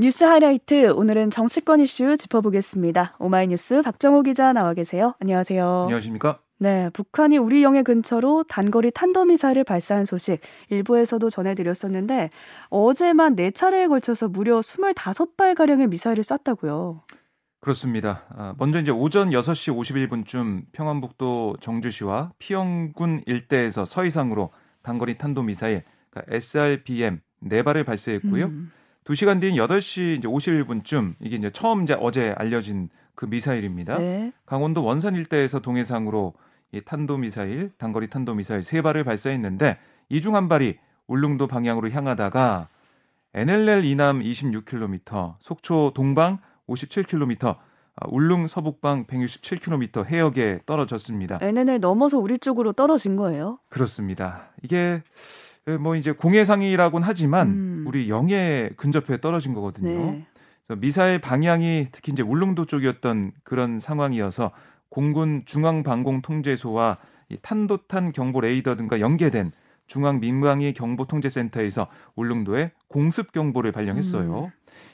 뉴스 하이라이트 오늘은 정치권 이슈 짚어보겠습니다. 오마이뉴스 박정호 기자 나와 계세요. 안녕하세요. 안녕하십니까? 네, 북한이 우리 영해 근처로 단거리 탄도미사일을 발사한 소식 일부에서도 전해드렸었는데 어제만 4차례에 걸쳐서 무려 25발 가량의 미사일을 쐈다고요. 그렇습니다. 아, 먼저 이제 오전 6시 51분쯤 평안북도 정주시와 피영군 일대에서 서해상으로 단거리 탄도미사일 그러니까 SRBM 4발을 발사했고요. 음. 2시간 뒤인 8시 이제 51분쯤 이게 이제 처음 이제 어제 알려진 그 미사일입니다. 네. 강원도 원산 일대에서 동해상으로 이 탄도 미사일, 단거리 탄도 미사일 3발을 발사했는데 이 중 한 발이 울릉도 방향으로 향하다가 NLL 이남 26km, 속초 동방 57km, 아, 울릉 서북방 167km 해역에 떨어졌습니다. NNL 넘어서 우리 쪽으로 떨어진 거예요? 그렇습니다. 이게 뭐 이제 공해상이라고는 하지만 음. 우리 영해 근접해 떨어진 거거든요. 네. 그래서 미사일 방향이 특히 이제 울릉도 쪽이었던 그런 상황이어서 공군 중앙방공통제소와 이 탄도탄 경보 레이더 등과 연계된 중앙 민방위 경보 통제센터에서 울릉도에 공습 경보를 발령했어요. 음.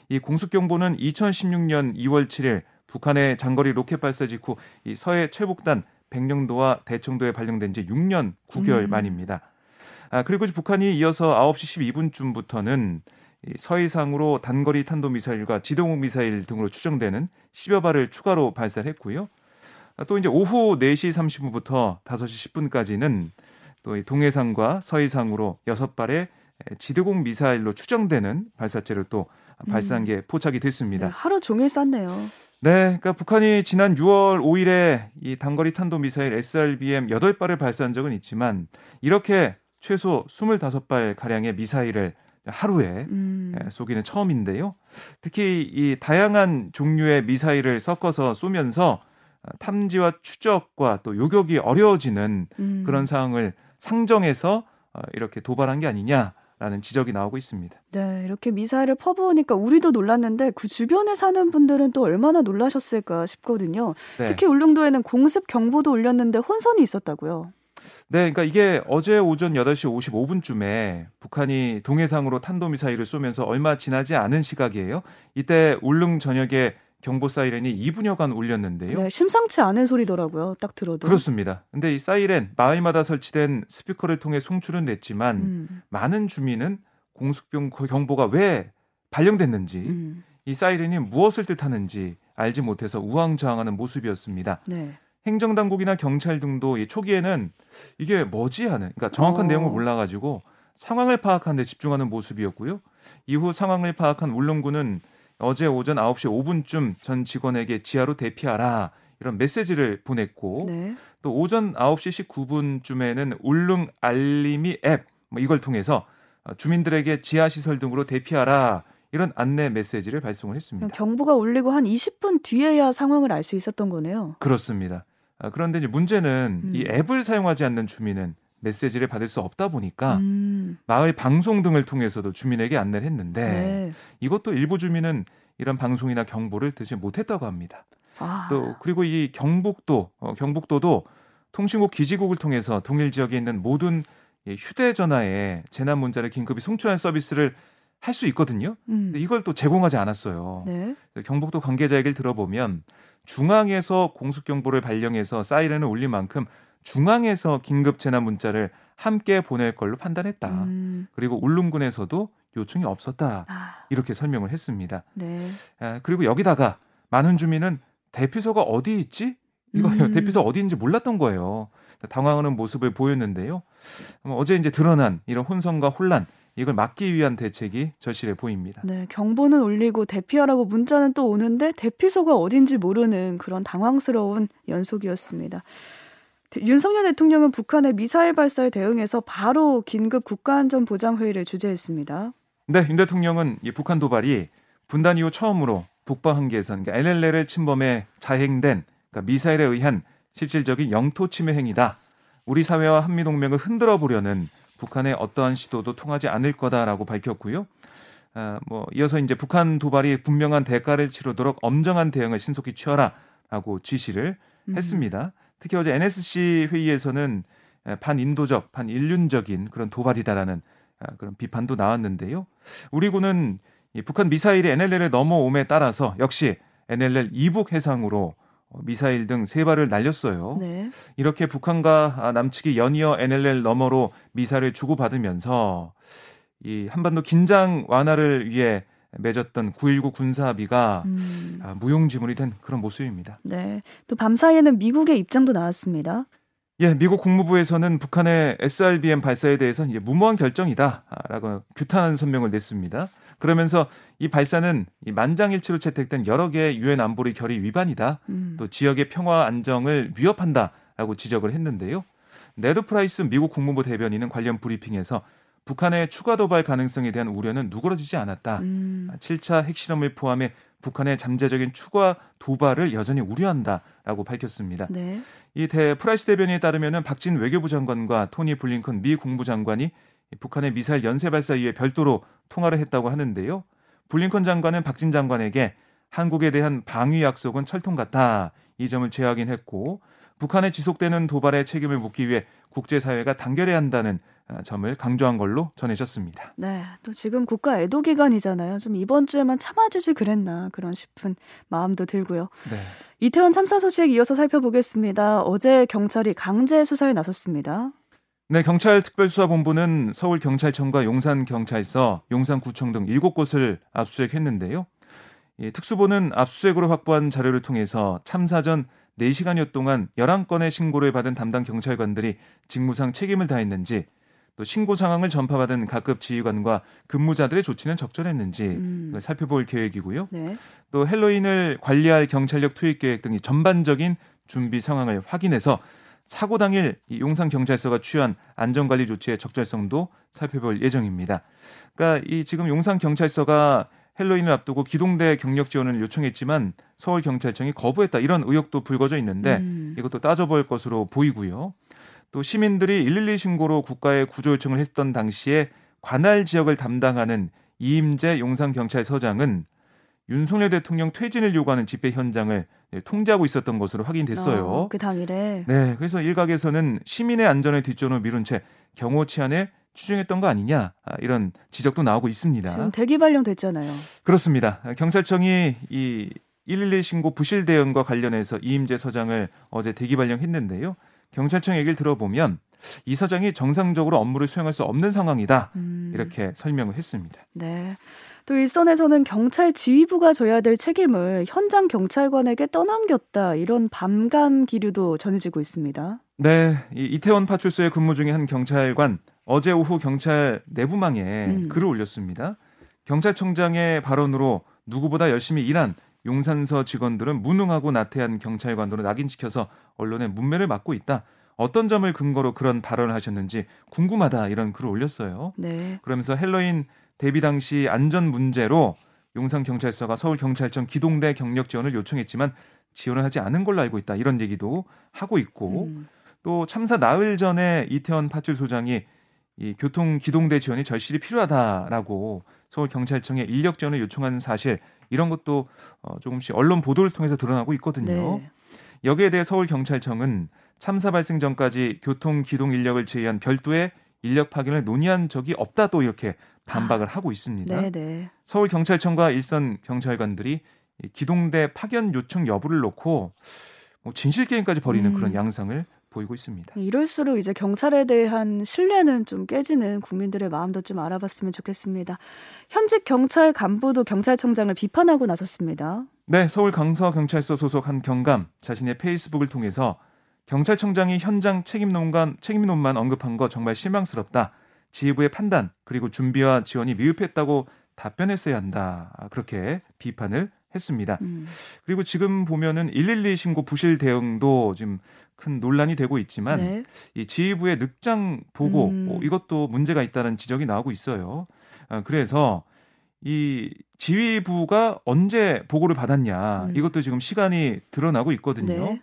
이 공습 경보는 2016년 2월 7일 북한의 장거리 로켓 발사 직후 이 서해 최북단 백령도와 대청도에 발령된 지 6년 9개월 음. 만입니다. 아, 그리고 북한이 이어서 9시 12분쯤부터는 이 서해상으로 단거리 탄도미사일과 지동욱 미사일 등으로 추정되는 10여 발을 추가로 발사를 했고요. 아, 또 이제 오후 4시 30분부터 5시 10분까지는 또 동해상과 서해상으로 6발의 지드공 미사일로 추정되는 발사체를 또 발사한 음. 게 포착이 됐습니다. 네, 하루 종일 쐈네요. 네, 그러니까 북한이 지난 6월 5일에 이 단거리 탄도 미사일 SRBM 8발을 발사한 적은 있지만 이렇게 최소 25발 가량의 미사일을 하루에 음. 쏘기는 처음인데요. 특히 이 다양한 종류의 미사일을 섞어서 쏘면서 탐지와 추적과 또 요격이 어려워지는 음. 그런 상황을 상정해서 어, 이렇게 도발한 게 아니냐. 라는 지적이 나오고 있습니다. 네, 이렇게 미사일을 퍼부으니까 우리도 놀랐는데 그 주변에 사는 분들은 또 얼마나 놀라셨을까 싶거든요. 네. 특히 울릉도에는 공습 경보도 울렸는데 혼선이 있었다고요. 네, 그러니까 이게 어제 오전 8시 55분쯤에 북한이 동해상으로 탄도미사일을 쏘면서 얼마 지나지 않은 시각이에요. 이때 울릉 전역에 경보 사이렌이 2분여간 울렸는데요. 네, 심상치 않은 소리더라고요. 딱 들어도. 그렇습니다. 근데 이 사이렌 마을마다 설치된 스피커를 통해 송출은 됐지만 음. 많은 주민은 공습병 경보가 왜 발령됐는지 음. 이 사이렌이 무엇을 뜻하는지 알지 못해서 우왕좌왕하는 모습이었습니다. 네. 행정당국이나 경찰 등도 이 초기에는 이게 뭐지 하는 그러니까 정확한 어. 내용을 몰라가지고 상황을 파악하는 데 집중하는 모습이었고요. 이후 상황을 파악한 울릉군은 어제 오전 9시 5분쯤 전 직원에게 지하로 대피하라 이런 메시지를 보냈고 네. 또 오전 9시 19분쯤에는 울릉 알림이 앱 뭐 이걸 통해서 주민들에게 지하 시설 등으로 대피하라 이런 안내 메시지를 발송을 했습니다. 경보가 울리고 한 20분 뒤에야 상황을 알 수 있었던 거네요. 그렇습니다. 아, 그런데 이제 문제는 음. 이 앱을 사용하지 않는 주민은 메시지를 받을 수 없다 보니까 음. 마을 방송 등을 통해서도 주민에게 안내를 했는데 네. 이것도 일부 주민은 이런 방송이나 경보를 듣지 못했다고 합니다. 아. 또 그리고 이 경북도 어, 경북도도 통신국 기지국을 통해서 동일 지역에 있는 모든 휴대전화에 재난 문자를 긴급히 송출하는 서비스를 할 수 있거든요. 음. 근데 이걸 또 제공하지 않았어요. 네. 경북도 관계자 얘기를 들어보면 중앙에서 공습 경보를 발령해서 사이렌을 울린 만큼 중앙에서 긴급 재난 문자를 함께 보낼 걸로 판단했다. 음. 그리고 울릉군에서도 요청이 없었다. 아. 이렇게 설명을 했습니다. 네. 아, 그리고 여기다가 많은 주민은 대피소가 어디 있지? 이거요. 음. 대피소 어디 있는지 몰랐던 거예요. 당황하는 모습을 보였는데요. 어제 이제 드러난 이런 혼선과 혼란 이걸 막기 위한 대책이 절실해 보입니다. 네, 경보는 울리고 대피하라고 문자는 또 오는데 대피소가 어딘지 모르는 그런 당황스러운 연속이었습니다. 윤석열 대통령은 북한의 미사일 발사에 대응해서 바로 긴급 국가안전보장회의를 주재했습니다. 네, 윤 대통령은 이 북한 도발이 분단 이후 처음으로 북방 한계선 그러니까 LLL을 침범해 자행된 그러니까 미사일에 의한 실질적인 영토 침해 행위다. 우리 사회와 한미 동맹을 흔들어 보려는 북한의 어떠한 시도도 통하지 않을 거다라고 밝혔고요. 아, 뭐 이어서 이제 북한 도발이 분명한 대가를 치르도록 엄정한 대응을 신속히 취하라라고 지시를 음. 했습니다. 특히 어제 NSC 회의에서는 반인도적, 반인륜적인 그런 도발이다라는 아, 그런 비판도 나왔는데요. 우리 군은 이 북한 미사일이 NLL에 넘어옴에 따라서 역시 NLL 이북 해상으로 미사일 등 세 발을 날렸어요. 네. 이렇게 북한과 남측이 연이어 NLL 너머로 미사일을 주고받으면서 이 한반도 긴장 완화를 위해 맺었던 9.19 군사합의가 음. 무용지물이 된 그런 모습입니다. 네. 또 밤사이에는 미국의 입장도 나왔습니다. 예, 미국 국무부에서는 북한의 SRBM 발사에 대해서 무모한 결정이다라고 규탄하는 성명을 냈습니다. 그러면서 이 발사는 이 만장일치로 채택된 여러 개의 유엔 안보리 결의 위반이다. 음. 또 지역의 평화 안정을 위협한다라고 지적을 했는데요. 네드 프라이스 미국 국무부 대변인은 관련 브리핑에서 북한의 추가 도발 가능성에 대한 우려는 누그러지지 않았다. 음. 7차 핵실험을 포함해 북한의 잠재적인 추가 도발을 여전히 우려한다라고 밝혔습니다. 네. 이 네드 프라이스 대변인에 따르면 박진 외교부 장관과 토니 블링컨 미 국무장관이 북한의 미사일 연쇄 발사 이후에 별도로 통화를 했다고 하는데요. 블링컨 장관은 박진 장관에게 한국에 대한 방위 약속은 철통 같다. 이 점을 재확인했고 북한에 지속되는 도발에 책임을 묻기 위해 국제사회가 단결해야 한다는 어, 점을 강조한 걸로 전해졌습니다. 네, 또 지금 국가 애도 기간이잖아요. 좀 이번 주에만 참아주지 그랬나 그런 싶은 마음도 들고요. 네. 이태원 참사 소식 이어서 살펴보겠습니다. 어제 경찰이 강제 수사에 나섰습니다. 네, 경찰 특별수사본부는 서울경찰청과 용산경찰서, 용산구청 등 7곳을 압수수색했는데요. 이 특수본은 압수수색으로 확보한 자료를 통해서 참사 전 4시간여 동안 11건의 신고를 받은 담당 경찰관들이 직무상 책임을 다했는지 또 신고 상황을 전파받은 각급 지휘관과 근무자들의 조치는 적절했는지 음. 살펴볼 계획이고요. 네. 또 헬로윈을 관리할 경찰력 투입 계획 등이 전반적인 준비 상황을 확인해서 사고 당일 이 용산 경찰서가 취한 안전관리 조치의 적절성도 살펴볼 예정입니다. 그러니까 이 지금 용산 경찰서가 헬로윈을 앞두고 기동대 경력 지원을 요청했지만 서울 경찰청이 거부했다 이런 의혹도 불거져 있는데 음. 이것도 따져볼 것으로 보이고요. 또 시민들이 112 신고로 국가에 구조 요청을 했던 당시에 관할 지역을 담당하는 이임재 용산 경찰서장은 윤석열 대통령 퇴진을 요구하는 집회 현장을 통제하고 있었던 것으로 확인됐어요. 어, 그 당일에. 네, 그래서 일각에서는 시민의 안전을 뒷전으로 미룬 채 경호 치안에 추중했던 거 아니냐 아, 이런 지적도 나오고 있습니다. 지금 대기 발령됐잖아요. 그렇습니다. 경찰청이 이 112 신고 부실 대응과 관련해서 이임재 서장을 어제 대기 발령했는데요. 경찰청 얘기를 들어보면 이 사장이 정상적으로 업무를 수행할 수 없는 상황이다. 음. 이렇게 설명을 했습니다. 네. 또 일선에서는 경찰 지휘부가 져야 될 책임을 현장 경찰관에게 떠넘겼다. 이런 반감 기류도 전해지고 있습니다. 네. 이 이태원 파출소에 근무 중인 한 경찰관 어제 오후 경찰 내부망에 음. 글을 올렸습니다. 경찰청장의 발언으로 누구보다 열심히 일한 용산서 직원들은 무능하고 나태한 경찰관으로 낙인시켜서 언론의 문매를 맡고 있다. 어떤 점을 근거로 그런 발언을 하셨는지 궁금하다 이런 글을 올렸어요. 네. 그러면서 헬로윈 대비 당시 안전 문제로 용산 경찰서가 서울 경찰청 기동대 경력 지원을 요청했지만 지원을 하지 않은 걸로 알고 있다 이런 얘기도 하고 있고 음. 또 참사 나흘 전에 이태원 파출 소장이 이 교통 기동대 지원이 절실히 필요하다라고 서울 경찰청에 인력 지원을 요청하는 사실 이런 것도 어, 조금씩 언론 보도를 통해서 드러나고 있거든요. 네. 여기에 대해 서울 경찰청은 참사 발생 전까지 교통 기동 인력을 제외한 별도의 인력 파견을 논의한 적이 없다 또 이렇게 반박을 아, 하고 있습니다. 네네. 네. 서울 경찰청과 일선 경찰관들이 기동대 파견 요청 여부를 놓고 뭐 진실 게임까지 벌이는 음. 그런 양상을 보이고 있습니다. 이럴수록 이제 경찰에 대한 신뢰는 좀 깨지는 국민들의 마음도 좀 알아봤으면 좋겠습니다. 현직 경찰 간부도 경찰청장을 비판하고 나섰습니다. 네, 서울 강서 경찰서 소속 한 경감 자신의 페이스북을 통해서 경찰청장이 현장 책임론만 책임론만 언급한 거 정말 실망스럽다. 지휘부의 판단 그리고 준비와 지원이 미흡했다고 답변했어야 한다. 그렇게 비판을 했습니다. 음. 그리고 지금 보면은 112 신고 부실 대응도 지금 큰 논란이 되고 있지만 네. 이 지휘부의 늑장 보고 음. 뭐 이것도 문제가 있다는 지적이 나오고 있어요. 아, 그래서 이 지휘부가 언제 보고를 받았냐 음. 이것도 지금 시간이 드러나고 있거든요. 네.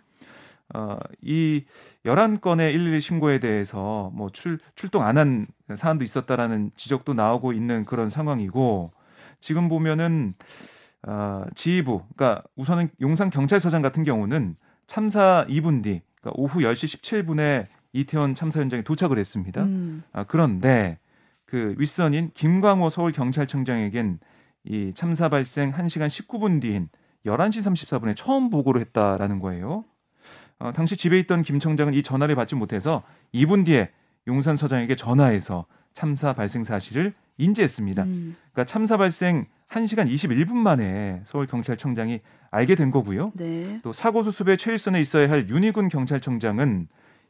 어, 이 11건의 112 신고에 대해서 뭐 출, 출동 안 한 사안도 있었다라는 지적도 나오고 있는 그런 상황이고 지금 보면은 어, 지휘부, 그러니까 우선은 용산 경찰서장 같은 경우는 참사 2분 뒤, 그러니까 오후 10시 17분에 이태원 참사 현장에 도착을 했습니다. 음. 아, 그런데 그 윗선인 김광호 서울 경찰청장에겐 이 참사 발생 1시간 19분 뒤인 11시 34분에 처음 보고를 했다라는 거예요. 어, 당시 집에 있던 김 청장은 이 전화를 받지 못해서 2분 뒤에 용산 서장에게 전화해서 참사 발생 사실을 인지했습니다. 음. 그러니까 참사 발생 1시간 21분 만에 서울 경찰청장이 알게 된 거고요. 네. 또 사고 수습의 최일선에 있어야 할 윤희군 경찰청장은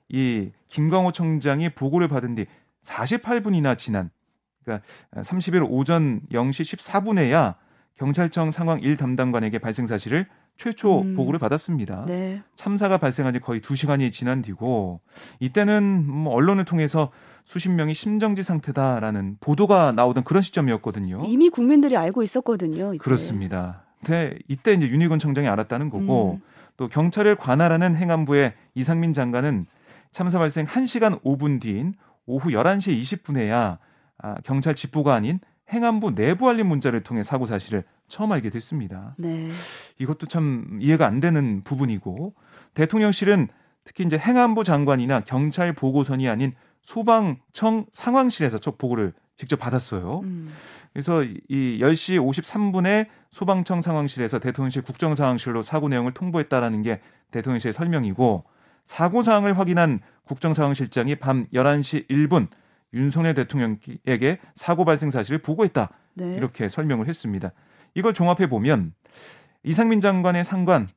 이 김광호 청장이 보고를 받은 뒤 48분이나 지난 그러니까 30일 오전 0시 14분에야 경찰청 상황 1 담당관에게 발생 사실을 최초 음. 보고를 받았습니다. 네. 참사가 발생한 지 거의 2시간이 지난 뒤고 이때는 뭐 언론을 통해서 수십 명이 심정지 상태다라는 보도가 나오던 그런 시점이었거든요. 이미 국민들이 알고 있었거든요. 이때. 그렇습니다. 근데 이때 이제 윤희건 청장이 알았다는 거고 음. 또 경찰을 관할하는 행안부의 이상민 장관은 참사 발생 1시간 5분 뒤인 오후 11시 20분에야 아, 경찰 집보가 아닌 행안부 내부 알림 문자를 통해 사고 사실을 처음 알게 됐습니다. 네. 이것도 참 이해가 안 되는 부분이고 대통령실은 특히 이제 행안부 장관이나 경찰 보고선이 아닌 소방청 상황실에서 첫 보고를 직접 받았어요. 음. 그래서 이 10시 53분에 소방청 상황실에서 대통령실 국정상황실로 사고 내용을 통보했다라는 게 대통령실의 설명이고 사고 사항을 확인한 국정상황실장이 밤 11시 1분 윤석열 대통령에게 사고 발생 사실을 보고했다. 네. 이렇게 설명을 했습니다. 이걸 종합해 보면 이상민 장관의 상관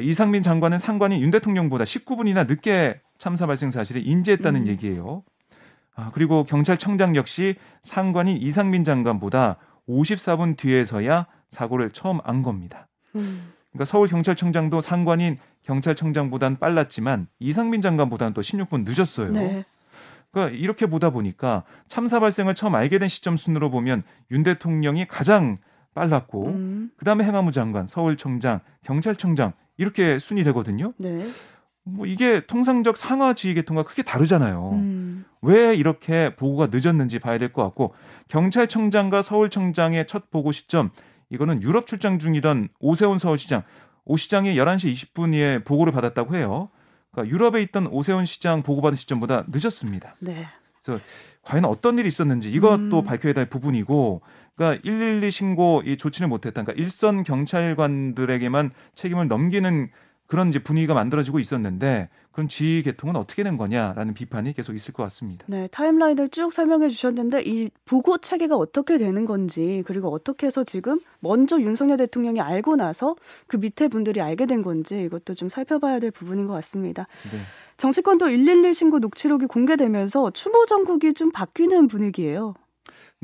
이상민 장관은 상관인 윤 대통령보다 19분이나 늦게 참사 발생 사실을 인지했다는 음. 얘기예요. 아, 그리고 경찰청장 역시 상관인 이상민 장관보다 54분 뒤에서야 사고를 처음 안 겁니다. 음. 그러니까 서울 경찰청장도 상관인 경찰청장보단 빨랐지만 이상민 장관보다는 또 16분 늦었어요. 네. 그러니까 이렇게 보다 보니까 참사 발생을 처음 알게 된 시점 순으로 보면 윤 대통령이 가장 빨랐고 음. 그다음에 행안부 장관, 서울청장, 경찰청장 이렇게 순위 되거든요. 네. 뭐 이게 통상적 상하 지휘 계통과 크게 다르잖아요. 음. 왜 이렇게 보고가 늦었는지 봐야 될 것 같고 경찰청장과 서울청장의 첫 보고 시점 이거는 유럽 출장 중이던 오세훈 서울시장 오 시장이 11시 20분에 보고를 받았다고 해요. 그러니까 유럽에 있던 오세훈 시장 보고받은 시점보다 늦었습니다. 네. 그래서 과연 어떤 일이 있었는지 이것도 음. 밝혀야 될 부분이고 그러니까 112 신고 이 조치를 못했다. 그러니까 일선 경찰관들에게만 책임을 넘기는 그런 이제 분위기가 만들어지고 있었는데 그럼 지휘 계통은 어떻게 된 거냐라는 비판이 계속 있을 것 같습니다. 네, 타임라인을 쭉 설명해 주셨는데 이 보고 체계가 어떻게 되는 건지 그리고 어떻게 해서 지금 먼저 윤석열 대통령이 알고 나서 그 밑에 분들이 알게 된 건지 이것도 좀 살펴봐야 될 부분인 것 같습니다. 네. 정치권도 112 신고 녹취록이 공개되면서 추모 정국이 좀 바뀌는 분위기예요.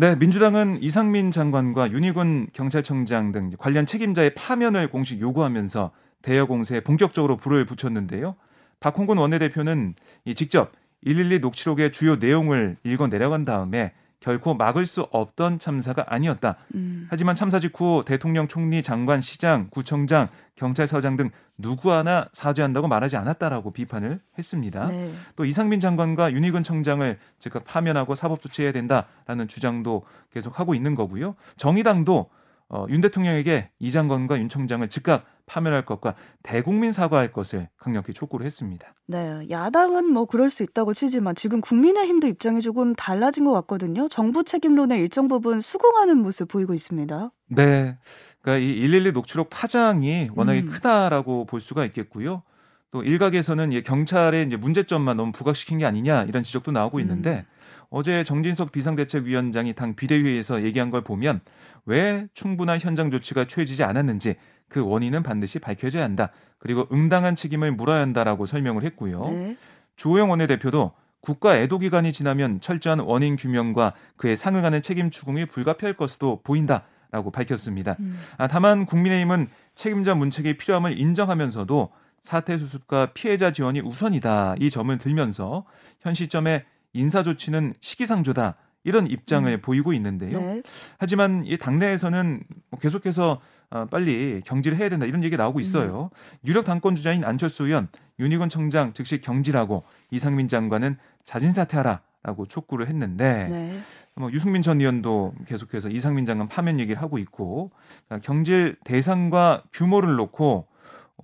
네, 민주당은 이상민 장관과 윤희군 경찰청장 등 관련 책임자의 파면을 공식 요구하면서 대여 공세에 본격적으로 불을 붙였는데요. 박홍근 원내대표는 이 직접 112 녹취록의 주요 내용을 읽어 내려간 다음에 결코 막을 수 없던 참사가 아니었다. 음. 하지만 참사 직후 대통령, 총리, 장관, 시장, 구청장, 경찰서장 등 누구 하나 사죄한다고 말하지 않았다라고 비판을 했습니다. 네. 또 이상민 장관과 윤희근 청장을 즉각 파면하고 사법 조치해야 된다라는 주장도 계속 하고 있는 거고요. 정의당도 어, 윤 대통령에게 이 장관과 윤 청장을 즉각 파면할 것과 대국민 사과할 것을 강력히 촉구를 했습니다. 네, 야당은 뭐 그럴 수 있다고 치지만 지금 국민의힘도 입장이 조금 달라진 것 같거든요. 정부 책임론의 일정 부분 수긍하는 모습 보이고 있습니다. 네, 그러니까 이 112 녹취록 파장이 워낙에 음. 크다라고 볼 수가 있겠고요. 또 일각에서는 경찰의 이제 문제점만 너무 부각시킨 게 아니냐 이런 지적도 나오고 음. 있는데 음. 어제 정진석 비상대책위원장이 당 비대위에서 얘기한 걸 보면 왜 충분한 현장 조치가 취해지지 않았는지 그 원인은 반드시 밝혀져야 한다. 그리고 응당한 책임을 물어야 한다라고 설명을 했고요. 네. 주호영 원내대표도 국가 애도 기간이 지나면 철저한 원인 규명과 그에 상응하는 책임 추궁이 불가피할 것으로 보인다 라고 밝혔습니다. 음. 아, 다만 국민의힘은 책임자 문책이 필요함을 인정하면서도 사태 수습과 피해자 지원이 우선이다 이 점을 들면서 현 시점에 인사 조치는 시기상조다 이런 입장을 음. 보이고 있는데요. 네. 하지만 이 당내에서는 뭐 계속해서 어, 빨리 경질을 해야 된다 이런 얘기가 나오고 음. 있어요. 음. 유력 당권 주자인 안철수 의원, 윤희건 청장 즉시 경질하고 이상민 장관은 자진 사퇴하라라고 촉구를 했는데 네. 뭐 유승민 전 의원도 계속해서 이상민 장관 파면 얘기를 하고 있고 그러니까 경질 대상과 규모를 놓고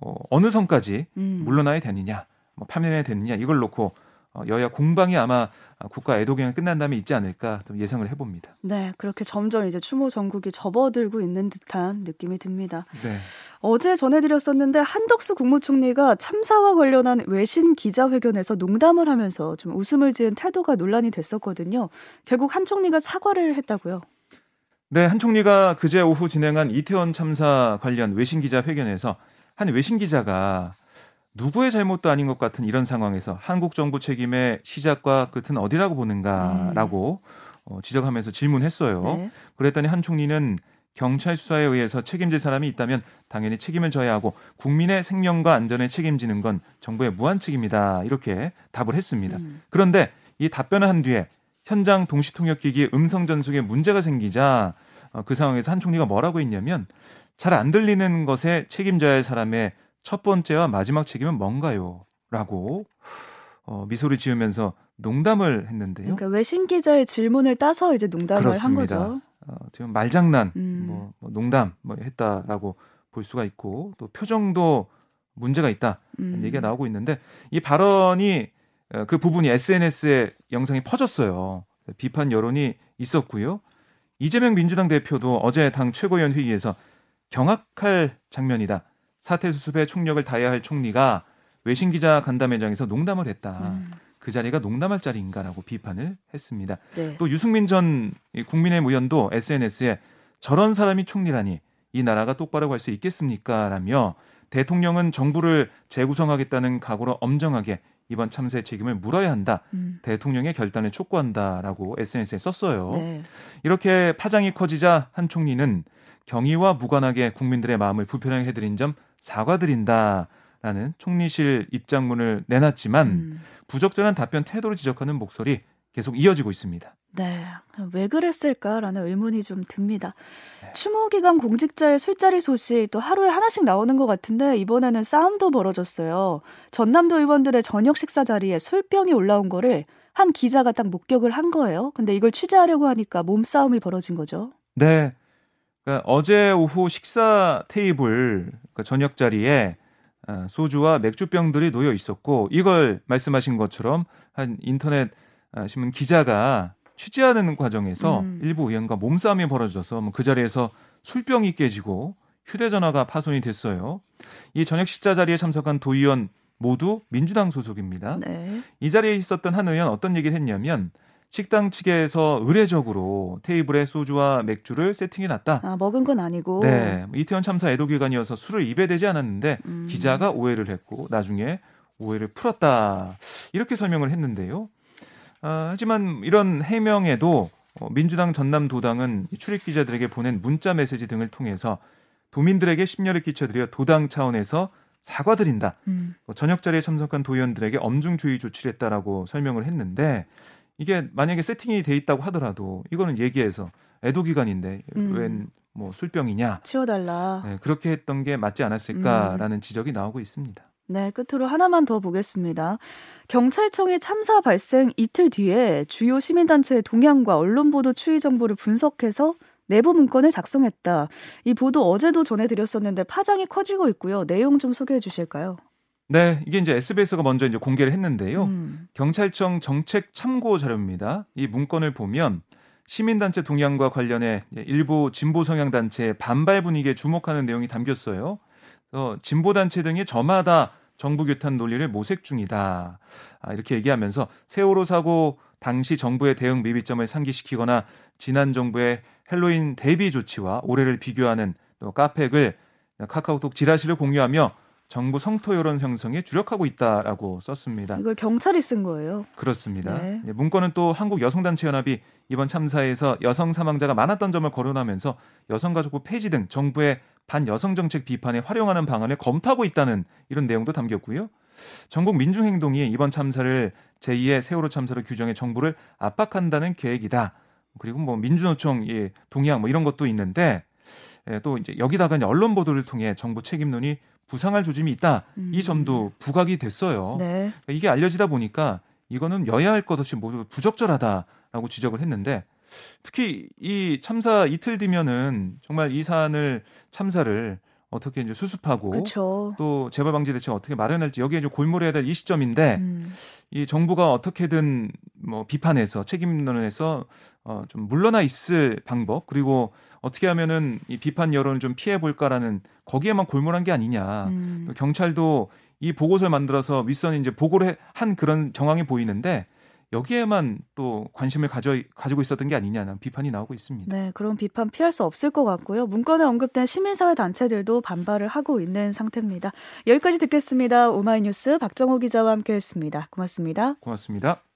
어, 어느 선까지 음. 물러나야 되느냐, 뭐 파면해야 되느냐 이걸 놓고 어, 여야 공방이 아마 국가 애도 기간 끝난 다음에 있지 않을까 좀 예상을 해봅니다. 네, 그렇게 점점 이제 추모 전국이 접어들고 있는 듯한 느낌이 듭니다. 네. 어제 전해드렸었는데 한덕수 국무총리가 참사와 관련한 외신 기자회견에서 농담을 하면서 좀 웃음을 지은 태도가 논란이 됐었거든요. 결국 한 총리가 사과를 했다고요. 네, 한 총리가 그제 오후 진행한 이태원 참사 관련 외신 기자 회견에서 한 외신 기자가 누구의 잘못도 아닌 것 같은 이런 상황에서 한국 정부 책임의 시작과 끝은 어디라고 보는가라고 음. 어, 지적하면서 질문했어요. 네. 그랬더니 한 총리는 경찰 수사에 의해서 책임질 사람이 있다면 당연히 책임을 져야 하고 국민의 생명과 안전에 책임지는 건 정부의 무한 책임이다 이렇게 답을 했습니다. 음. 그런데 이 답변을 한 뒤에 현장 동시통역기기 음성 전송에 문제가 생기자 어, 그 상황에서 한 총리가 뭐라고 했냐면 잘 안 들리는 것에 책임져야 할 사람의 첫 번째와 마지막 책임은 뭔가요? 라고 어, 미소를 지으면서 농담을 했는데요. 그러니까 외신 기자의 질문을 따서 이제 농담을 그렇습니다. 한 거죠. 어, 지금 말장난, 음. 뭐, 뭐, 농담 뭐 했다라고 볼 수가 있고 또 표정도 문제가 있다 음. 얘기가 나오고 있는데 이 발언이 어, 그 부분이 SNS에 영상이 퍼졌어요. 비판 여론이 있었고요. 이재명 민주당 대표도 어제 당 최고위원 회의에서 경악할 장면이다. 사태 수습에 총력을 다해야 할 총리가 외신 기자 간담회장에서 농담을 했다. 음. 그 자리가 농담할 자리인가라고 비판을 했습니다. 네. 또 유승민 전 국민의힘 의원도 SNS에 저런 사람이 총리라니 이 나라가 똑바로 갈 수 있겠습니까? 라며 대통령은 정부를 재구성하겠다는 각오로 엄정하게 이번 참사의 책임을 물어야 한다. 음. 대통령의 결단을 촉구한다라고 SNS에 썼어요. 네. 이렇게 파장이 커지자 한 총리는 경위와 무관하게 국민들의 마음을 불편하게 해드린 점 사과드린다라는 총리실 입장문을 내놨지만 음. 부적절한 답변 태도를 지적하는 목소리 계속 이어지고 있습니다. 네. 왜 그랬을까라는 의문이 좀 듭니다. 네. 추모 기간 공직자의 술자리 소식 또 하루에 하나씩 나오는 것 같은데 이번에는 싸움도 벌어졌어요. 전남도 의원들의 저녁 식사 자리에 술병이 올라온 거를 한 기자가 딱 목격을 한 거예요. 근데 이걸 취재하려고 하니까 몸싸움이 벌어진 거죠. 네. 그러니까 어제 오후 식사 테이블 그 저녁 자리에 어, 소주와 맥주병들이 놓여 있었고 이걸 말씀하신 것처럼 한 인터넷 어, 신문 기자가 취재하는 과정에서 음. 일부 의원과 몸싸움이 벌어져서 뭐그 자리에서 술병이 깨지고 휴대전화가 파손이 됐어요. 이 저녁 식사 자리에 참석한 도의원 모두 민주당 소속입니다. 네. 이 자리에 있었던 한 의원 어떤 얘기를 했냐면 식당 측에서 의례적으로 테이블에 소주와 맥주를 세팅해 놨다. 아, 먹은 건 아니고. 네. 이태원 참사 애도 기간이어서 술을 입에 대지 않았는데 음. 기자가 오해를 했고 나중에 오해를 풀었다. 이렇게 설명을 했는데요. 아, 하지만 이런 해명에도 어, 민주당 전남도당은 출입 기자들에게 보낸 문자 메시지 등을 통해서 도민들에게 심려를 끼쳐드려 도당 차원에서 사과드린다. 음. 어, 저녁 자리에 참석한 도의원들에게 엄중 주의 조치를 했다라고 설명을 했는데 이게 만약에 세팅이 돼 있다고 하더라도 이거는 얘기해서 애도 기간인데 음. 웬뭐 술병이냐 치워달라 네, 그렇게 했던 게 맞지 않았을까라는 음. 지적이 나오고 있습니다. 네, 끝으로 하나만 더 보겠습니다. 경찰청이 참사 발생 이틀 뒤에 주요 시민단체의 동향과 언론 보도 추이 정보를 분석해서 내부 문건을 작성했다. 이 보도 어제도 전해드렸었는데 파장이 커지고 있고요. 내용 좀 소개해 주실까요? 네, 이게 이제 SBS가 먼저 이제 공개를 했는데요. 음. 경찰청 정책 참고 자료입니다. 이 문건을 보면 시민단체 동향과 관련해 일부 진보 성향 단체의 반발 분위기에 주목하는 내용이 담겼어요. 어, 진보 단체 등이 저마다 정부 규탄 논리를 모색 중이다. 아, 이렇게 얘기하면서 세월호 사고 당시 정부의 대응 미비점을 상기시키거나 지난 정부의 헬로윈 대비 조치와 올해를 비교하는 또 카페글 카카오톡 지라시를 공유하며 정부 성토 여론 형성에 주력하고 있다라고 썼습니다. 이걸 경찰이 쓴 거예요. 그렇습니다. 네. 문건은 또 한국 여성단체연합이 이번 참사에서 여성 사망자가 많았던 점을 거론하면서 여성가족부 폐지 등 정부의 반여성 정책 비판에 활용하는 방안을 검토하고 있다는 이런 내용도 담겼고요. 전국 민중행동이 이번 참사를 제2의 세월호 참사로 규정해 정부를 압박한다는 계획이다. 그리고 뭐 민주노총 예, 동의안 뭐 이런 것도 있는데 예, 또 이제 여기다가 언론 보도를 통해 정부 책임론이 부상할 조짐이 있다. 음. 이 점도 부각이 됐어요. 네. 그러니까 이게 알려지다 보니까 이거는 여야 할 것 없이 모두 부적절하다라고 지적을 했는데 특히 이 참사 이틀 뒤면은 정말 이 사안을 참사를 어떻게 이제 수습하고 그쵸. 또 재발 방지 대책 어떻게 마련할지 여기에 좀 골몰해야 될 이 시점인데 음. 이 정부가 어떻게든 뭐 비판해서 책임론에서 어, 좀 물러나 있을 방법 그리고 어떻게 하면은 이 비판 여론을 좀 피해 볼까라는 거기에만 골몰한 게 아니냐. 음. 경찰도 이 보고서를 만들어서 윗선이 이제 보고를 한 그런 정황이 보이는데 여기에만 또 관심을 가져, 가지고 있었던 게 아니냐는 비판이 나오고 있습니다. 네, 그런 비판 피할 수 없을 것 같고요. 문건에 언급된 시민사회 단체들도 반발을 하고 있는 상태입니다. 여기까지 듣겠습니다. 오마이뉴스 박정호 기자와 함께했습니다. 고맙습니다. 고맙습니다.